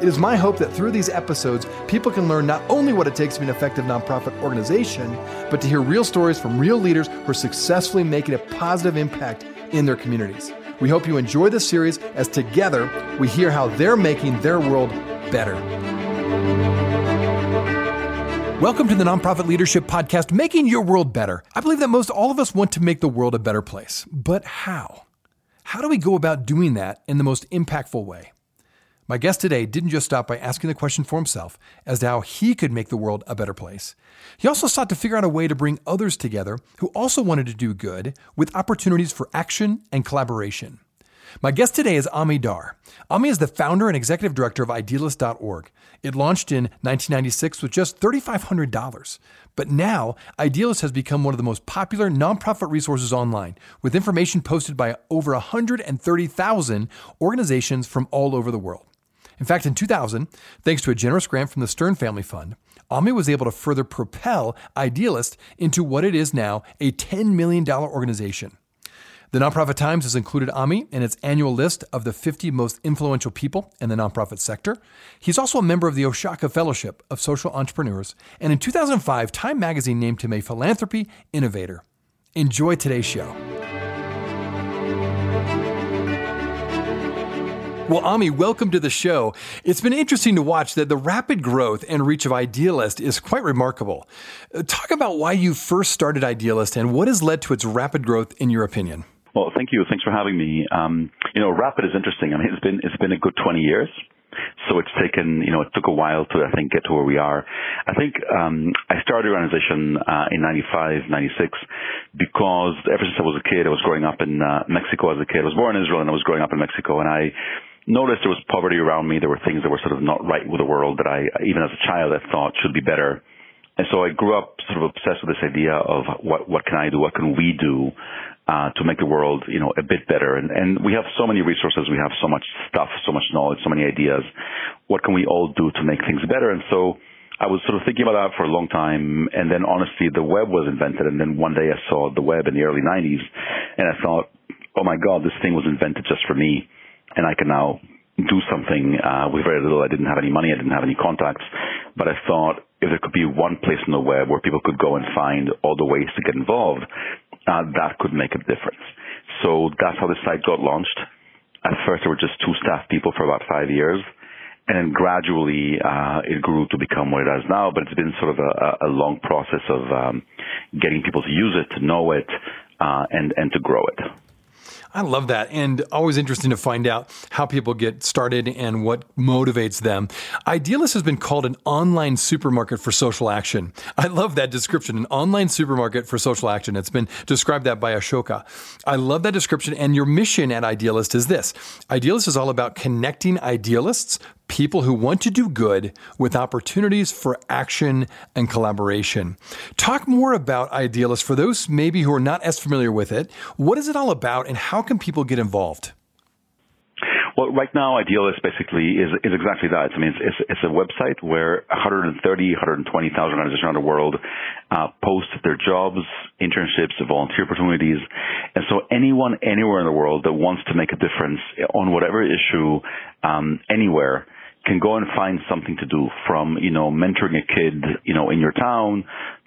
It is my hope that through these episodes, people can learn not only what it takes to be an effective nonprofit organization, but to hear real stories from real leaders who are successfully making a positive impact in their communities. We hope you enjoy this series as together we hear how they're making their world better. Welcome to the Nonprofit Leadership Podcast, Making Your World Better. I believe that most all of us want to make the world a better place. But how? How do we go about doing that in the most impactful way? My guest today didn't just stop by asking the question for himself as to how he could make the world a better place. He also sought to figure out a way to bring others together who also wanted to do good with opportunities for action and collaboration. My guest today is Ami Dar. Ami is the founder and executive director of Idealist.org. It launched in 1996 with just $3,500. But now, Idealist has become one of the most popular nonprofit resources online, with information posted by over 130,000 organizations from all over the world. In fact, in 2000, thanks to a generous grant from the Stern Family Fund, Ami was able to further propel Idealist into what it is now a $10 million organization. The Nonprofit Times has included Ami in its annual list of the 50 most influential people in the nonprofit sector. He's also a member of the Ashoka Fellowship of Social Entrepreneurs, and in 2005, Time magazine named him a philanthropy innovator. Enjoy today's show. Well, Ami, welcome to the show. It's been interesting to watch that the rapid growth and reach of Idealist is quite remarkable. Uh, talk about why you first started Idealist and what has led to its rapid growth, in your opinion. Well, thank you. Thanks for having me. Um, you know, rapid is interesting. I mean, it's been it's been a good 20 years. So it's taken, you know, it took a while to, I think, get to where we are. I think um, I started the organization uh, in 95, 96 because ever since I was a kid, I was growing up in uh, Mexico as a kid. I was born in Israel and I was growing up in Mexico, and I noticed there was poverty around me. There were things that were sort of not right with the world that I, even as a child, I thought should be better. And so I grew up sort of obsessed with this idea of what what can I do, what can we do uh, to make the world, you know, a bit better. And and we have so many resources, we have so much stuff, so much knowledge, so many ideas. What can we all do to make things better? And so I was sort of thinking about that for a long time, and then honestly, the web was invented, and then one day I saw the web in the early '90s, and I thought, oh my God, this thing was invented just for me and I can now do something uh, with very little. I didn't have any money. I didn't have any contacts. But I thought if there could be one place on the web where people could go and find all the ways to get involved, uh, that could make a difference. So that's how the site got launched. At first, there were just two staff people for about five years. And then gradually, uh, it grew to become what it is now. But it's been sort of a, a long process of um, getting people to use it, to know it, uh, and and to grow it. I love that. And always interesting to find out how people get started and what motivates them. Idealist has been called an online supermarket for social action. I love that description, an online supermarket for social action. It's been described that by Ashoka. I love that description. And your mission at Idealist is this Idealist is all about connecting idealists people who want to do good with opportunities for action and collaboration. Talk more about Idealist for those maybe who are not as familiar with it. What is it all about and how can people get involved? Well, right now, Idealist basically is, is exactly that. I mean, it's, it's, it's a website where 130, 120,000 organizations around the world uh, post their jobs, internships, volunteer opportunities. And so anyone anywhere in the world that wants to make a difference on whatever issue, um, anywhere, can go and find something to do from, you know, mentoring a kid, you know, in your town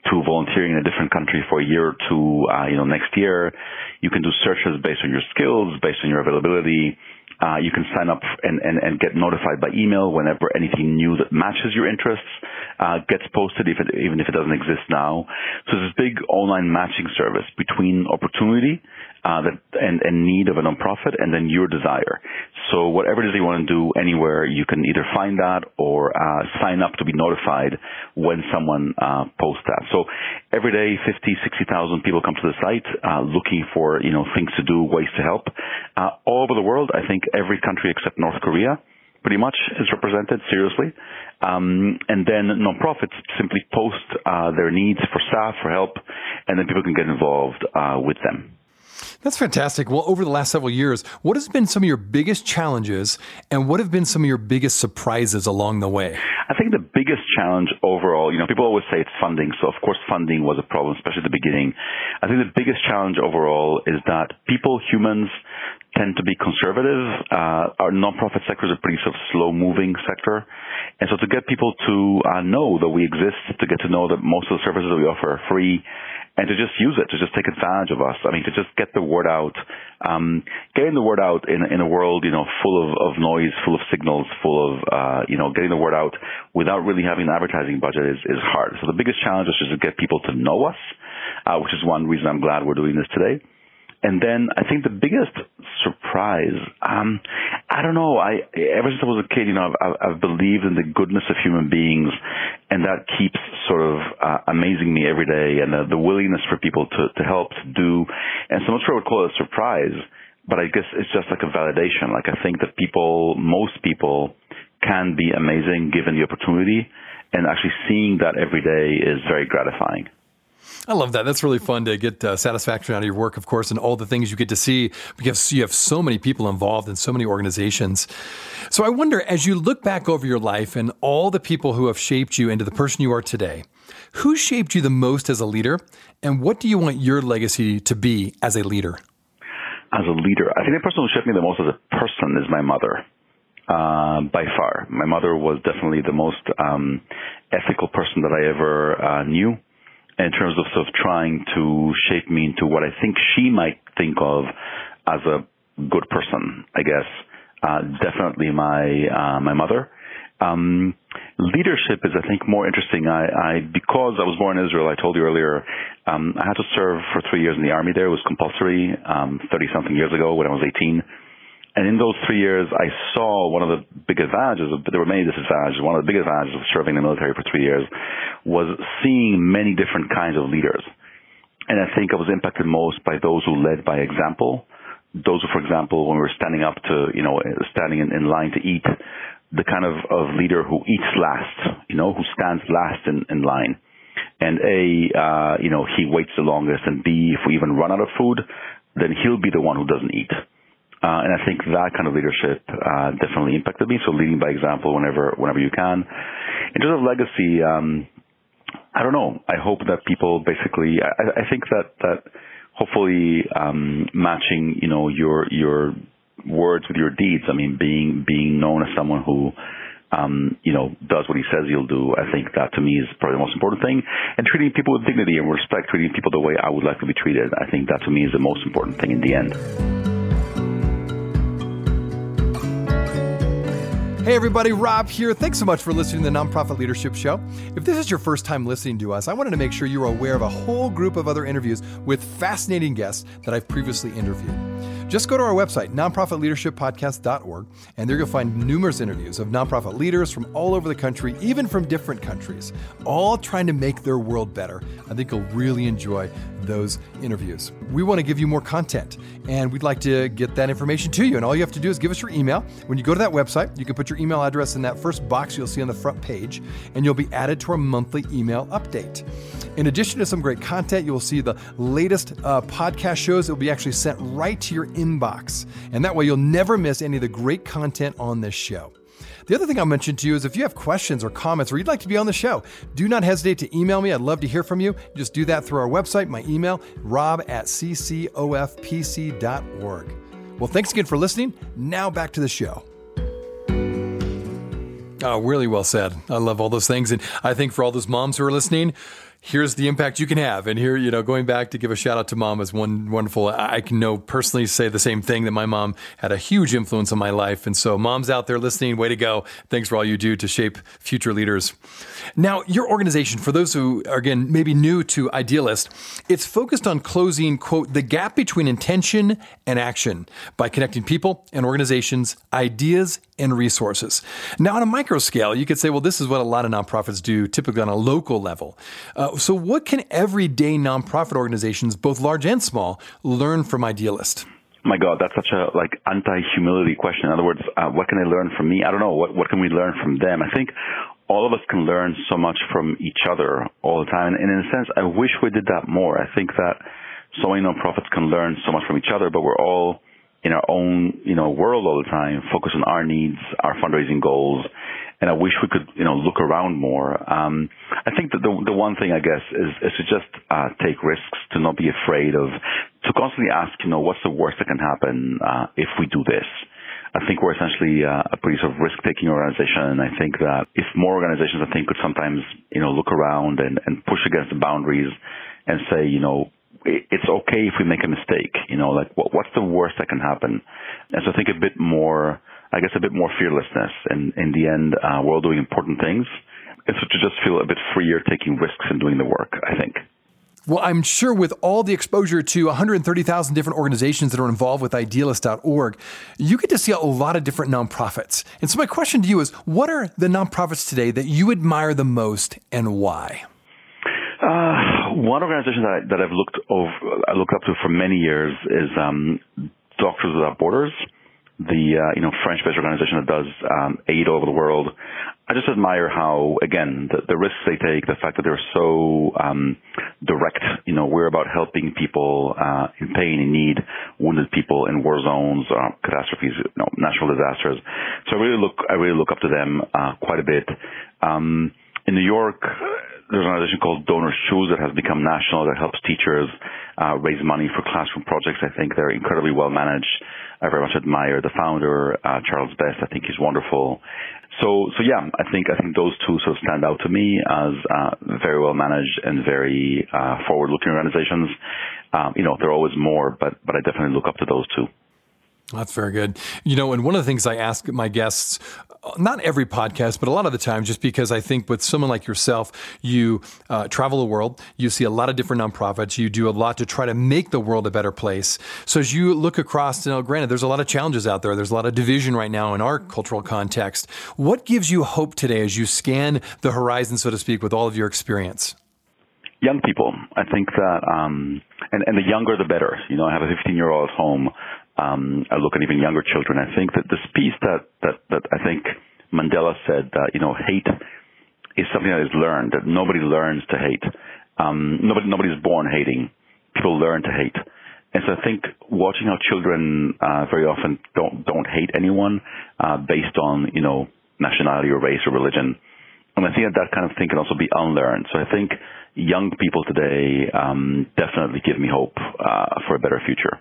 to volunteering in a different country for a year or two, uh, you know, next year. You can do searches based on your skills, based on your availability. Uh, you can sign up and, and, and get notified by email whenever anything new that matches your interests uh, gets posted, if it, even if it doesn't exist now. So this big online matching service between opportunity uh, that, and, and need of a nonprofit and then your desire. So whatever it is you want to do anywhere, you can either find that or uh, sign up to be notified when someone uh, posts that. So every day, 50, 60,000 people come to the site uh, looking for you know things to do, ways to help. Uh, all over the world, I think every country except North Korea pretty much is represented seriously. Um, and then nonprofits simply post uh, their needs for staff, for help, and then people can get involved uh, with them. That's fantastic. Well, over the last several years, what has been some of your biggest challenges and what have been some of your biggest surprises along the way? I think the biggest challenge overall, you know, people always say it's funding. So of course funding was a problem, especially at the beginning. I think the biggest challenge overall is that people, humans, tend to be conservative. Uh, our nonprofit sector is a pretty sort of slow moving sector. And so to get people to uh, know that we exist, to get to know that most of the services that we offer are free, and to just use it, to just take advantage of us. I mean, to just get the word out. Um, getting the word out in, in a world, you know, full of, of noise, full of signals, full of, uh, you know, getting the word out without really having an advertising budget is, is hard. So the biggest challenge is just to get people to know us, uh, which is one reason I'm glad we're doing this today. And then I think the biggest surprise, um, I don't know. I ever since I was a kid, you know, I've, I've believed in the goodness of human beings, and that keeps sort of uh, amazing me every day. And the, the willingness for people to to help, to do, and so much I would call it a surprise, but I guess it's just like a validation. Like I think that people, most people, can be amazing given the opportunity, and actually seeing that every day is very gratifying. I love that. That's really fun to get uh, satisfaction out of your work, of course, and all the things you get to see because you have so many people involved in so many organizations. So I wonder, as you look back over your life and all the people who have shaped you into the person you are today, who shaped you the most as a leader, and what do you want your legacy to be as a leader? As a leader, I think the person who shaped me the most as a person is my mother. Uh, by far, my mother was definitely the most um, ethical person that I ever uh, knew in terms of sort of trying to shape me into what I think she might think of as a good person, I guess. Uh, definitely my, uh, my mother. Um, leadership is, I think, more interesting. I, I, because I was born in Israel, I told you earlier, um, I had to serve for three years in the army there. It was compulsory, um, 30 something years ago when I was 18. And in those three years, I saw one of the big advantages, but there were many disadvantages. One of the big advantages of serving in the military for three years was seeing many different kinds of leaders. And I think I was impacted most by those who led by example. Those who, for example, when we were standing up to, you know, standing in, in line to eat, the kind of, of leader who eats last, you know, who stands last in, in line. And A, uh, you know, he waits the longest, and B, if we even run out of food, then he'll be the one who doesn't eat. Uh, and I think that kind of leadership uh, definitely impacted me. So leading by example whenever whenever you can. In terms of legacy, um, I don't know. I hope that people basically. I, I think that that hopefully um, matching you know your your words with your deeds. I mean, being being known as someone who. Um, you know, does what he says he'll do. I think that to me is probably the most important thing. And treating people with dignity and respect, treating people the way I would like to be treated. I think that to me is the most important thing in the end. Hey, everybody, Rob here. Thanks so much for listening to the Nonprofit Leadership Show. If this is your first time listening to us, I wanted to make sure you're aware of a whole group of other interviews with fascinating guests that I've previously interviewed. Just go to our website, nonprofitleadershippodcast.org, and there you'll find numerous interviews of nonprofit leaders from all over the country, even from different countries, all trying to make their world better. I think you'll really enjoy those interviews. We want to give you more content, and we'd like to get that information to you. And all you have to do is give us your email. When you go to that website, you can put your email address in that first box you'll see on the front page, and you'll be added to our monthly email update. In addition to some great content, you will see the latest uh, podcast shows that will be actually sent right to your inbox. And that way you'll never miss any of the great content on this show. The other thing I'll mention to you is if you have questions or comments or you'd like to be on the show, do not hesitate to email me. I'd love to hear from you. Just do that through our website, my email, rob at ccofpc.org. Well, thanks again for listening. Now back to the show. Oh, really well said. I love all those things. And I think for all those moms who are listening, here's the impact you can have. And here, you know, going back to give a shout out to mom is one wonderful. I can know personally say the same thing that my mom had a huge influence on my life. And so, moms out there listening, way to go. Thanks for all you do to shape future leaders. Now, your organization, for those who are again maybe new to Idealist, it's focused on closing, quote, the gap between intention and action by connecting people and organizations, ideas, and resources. Now, on a micro scale, you could say, well, this is what a lot of nonprofits do typically on a local level. Uh, so, what can everyday nonprofit organizations, both large and small, learn from Idealist? my God, that's such a like anti-humility question. In other words, uh, what can they learn from me? I don't know. What what can we learn from them? I think all of us can learn so much from each other all the time. And in a sense, I wish we did that more. I think that so many nonprofits can learn so much from each other, but we're all in our own, you know, world all the time, focus on our needs, our fundraising goals. And I wish we could, you know, look around more. Um, I think that the, the one thing, I guess, is, is to just, uh, take risks, to not be afraid of, to constantly ask, you know, what's the worst that can happen, uh, if we do this? I think we're essentially uh, a pretty sort of risk-taking organization, and I think that if more organizations, I think, could sometimes, you know, look around and, and push against the boundaries and say, you know, it's okay if we make a mistake. You know, like what, what's the worst that can happen? And so think a bit more, I guess, a bit more fearlessness. And in the end, uh, we're all doing important things. And so to just feel a bit freer taking risks and doing the work, I think. Well, I'm sure with all the exposure to 130,000 different organizations that are involved with idealist.org, you get to see a lot of different nonprofits. And so, my question to you is what are the nonprofits today that you admire the most and why? Uh, one organization that, I, that I've looked over, I looked up to for many years is um, Doctors Without Borders the uh, you know French-based organization that does um, aid all over the world. I just admire how, again, the, the risks they take, the fact that they're so um, direct. You know, we're about helping people uh, in pain, in need, wounded people in war zones, uh, catastrophes, you know, natural disasters. So I really look, I really look up to them uh, quite a bit. Um, in New York, there's an organization called Donors Choose that has become national that helps teachers uh, raise money for classroom projects. I think they're incredibly well managed. I very much admire the founder, uh, Charles Best. I think he's wonderful. So, so yeah, I think I think those two sort of stand out to me as uh, very well managed and very uh, forward-looking organizations. Um, you know, there are always more, but but I definitely look up to those two. That's very good. You know, and one of the things I ask my guests, not every podcast, but a lot of the time, just because I think with someone like yourself, you uh, travel the world, you see a lot of different nonprofits, you do a lot to try to make the world a better place. So as you look across, you know, granted, there's a lot of challenges out there. There's a lot of division right now in our cultural context. What gives you hope today as you scan the horizon, so to speak, with all of your experience? young people. I think that, um, and, and the younger the better. You know, I have a 15 year old at home um, I look at even younger children. I think that this piece that, that, that I think Mandela said that, you know, hate is something that is learned, that nobody learns to hate. Um, nobody, nobody's born hating. People learn to hate. And so I think watching how children, uh, very often don't, don't hate anyone, uh, based on, you know, nationality or race or religion. And I think that that kind of thing can also be unlearned. So I think young people today, um, definitely give me hope, uh, for a better future.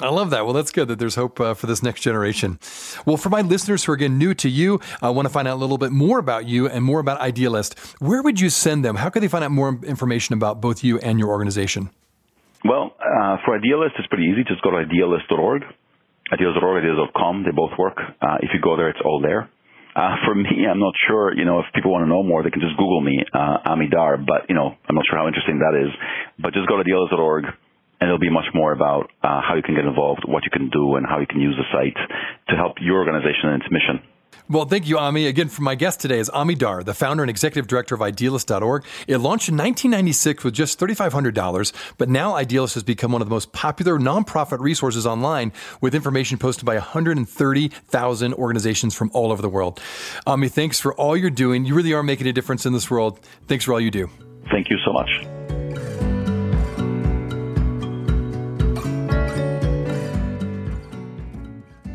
I love that. Well, that's good that there's hope uh, for this next generation. Well, for my listeners who are again new to you, I want to find out a little bit more about you and more about Idealist. Where would you send them? How could they find out more information about both you and your organization? Well, uh, for Idealist, it's pretty easy. Just go to idealist.org, idealist.org, idealist.com. They both work. Uh, if you go there, it's all there. Uh, for me, I'm not sure, you know, if people want to know more, they can just Google me, uh, Ami Dar, but, you know, I'm not sure how interesting that is. But just go to idealist.org and it'll be much more about uh, how you can get involved, what you can do, and how you can use the site to help your organization and its mission. Well, thank you, Ami. Again, for my guest today is Ami Dar, the founder and executive director of Idealist.org. It launched in 1996 with just $3,500, but now Idealist has become one of the most popular nonprofit resources online with information posted by 130,000 organizations from all over the world. Ami, thanks for all you're doing. You really are making a difference in this world. Thanks for all you do. Thank you so much.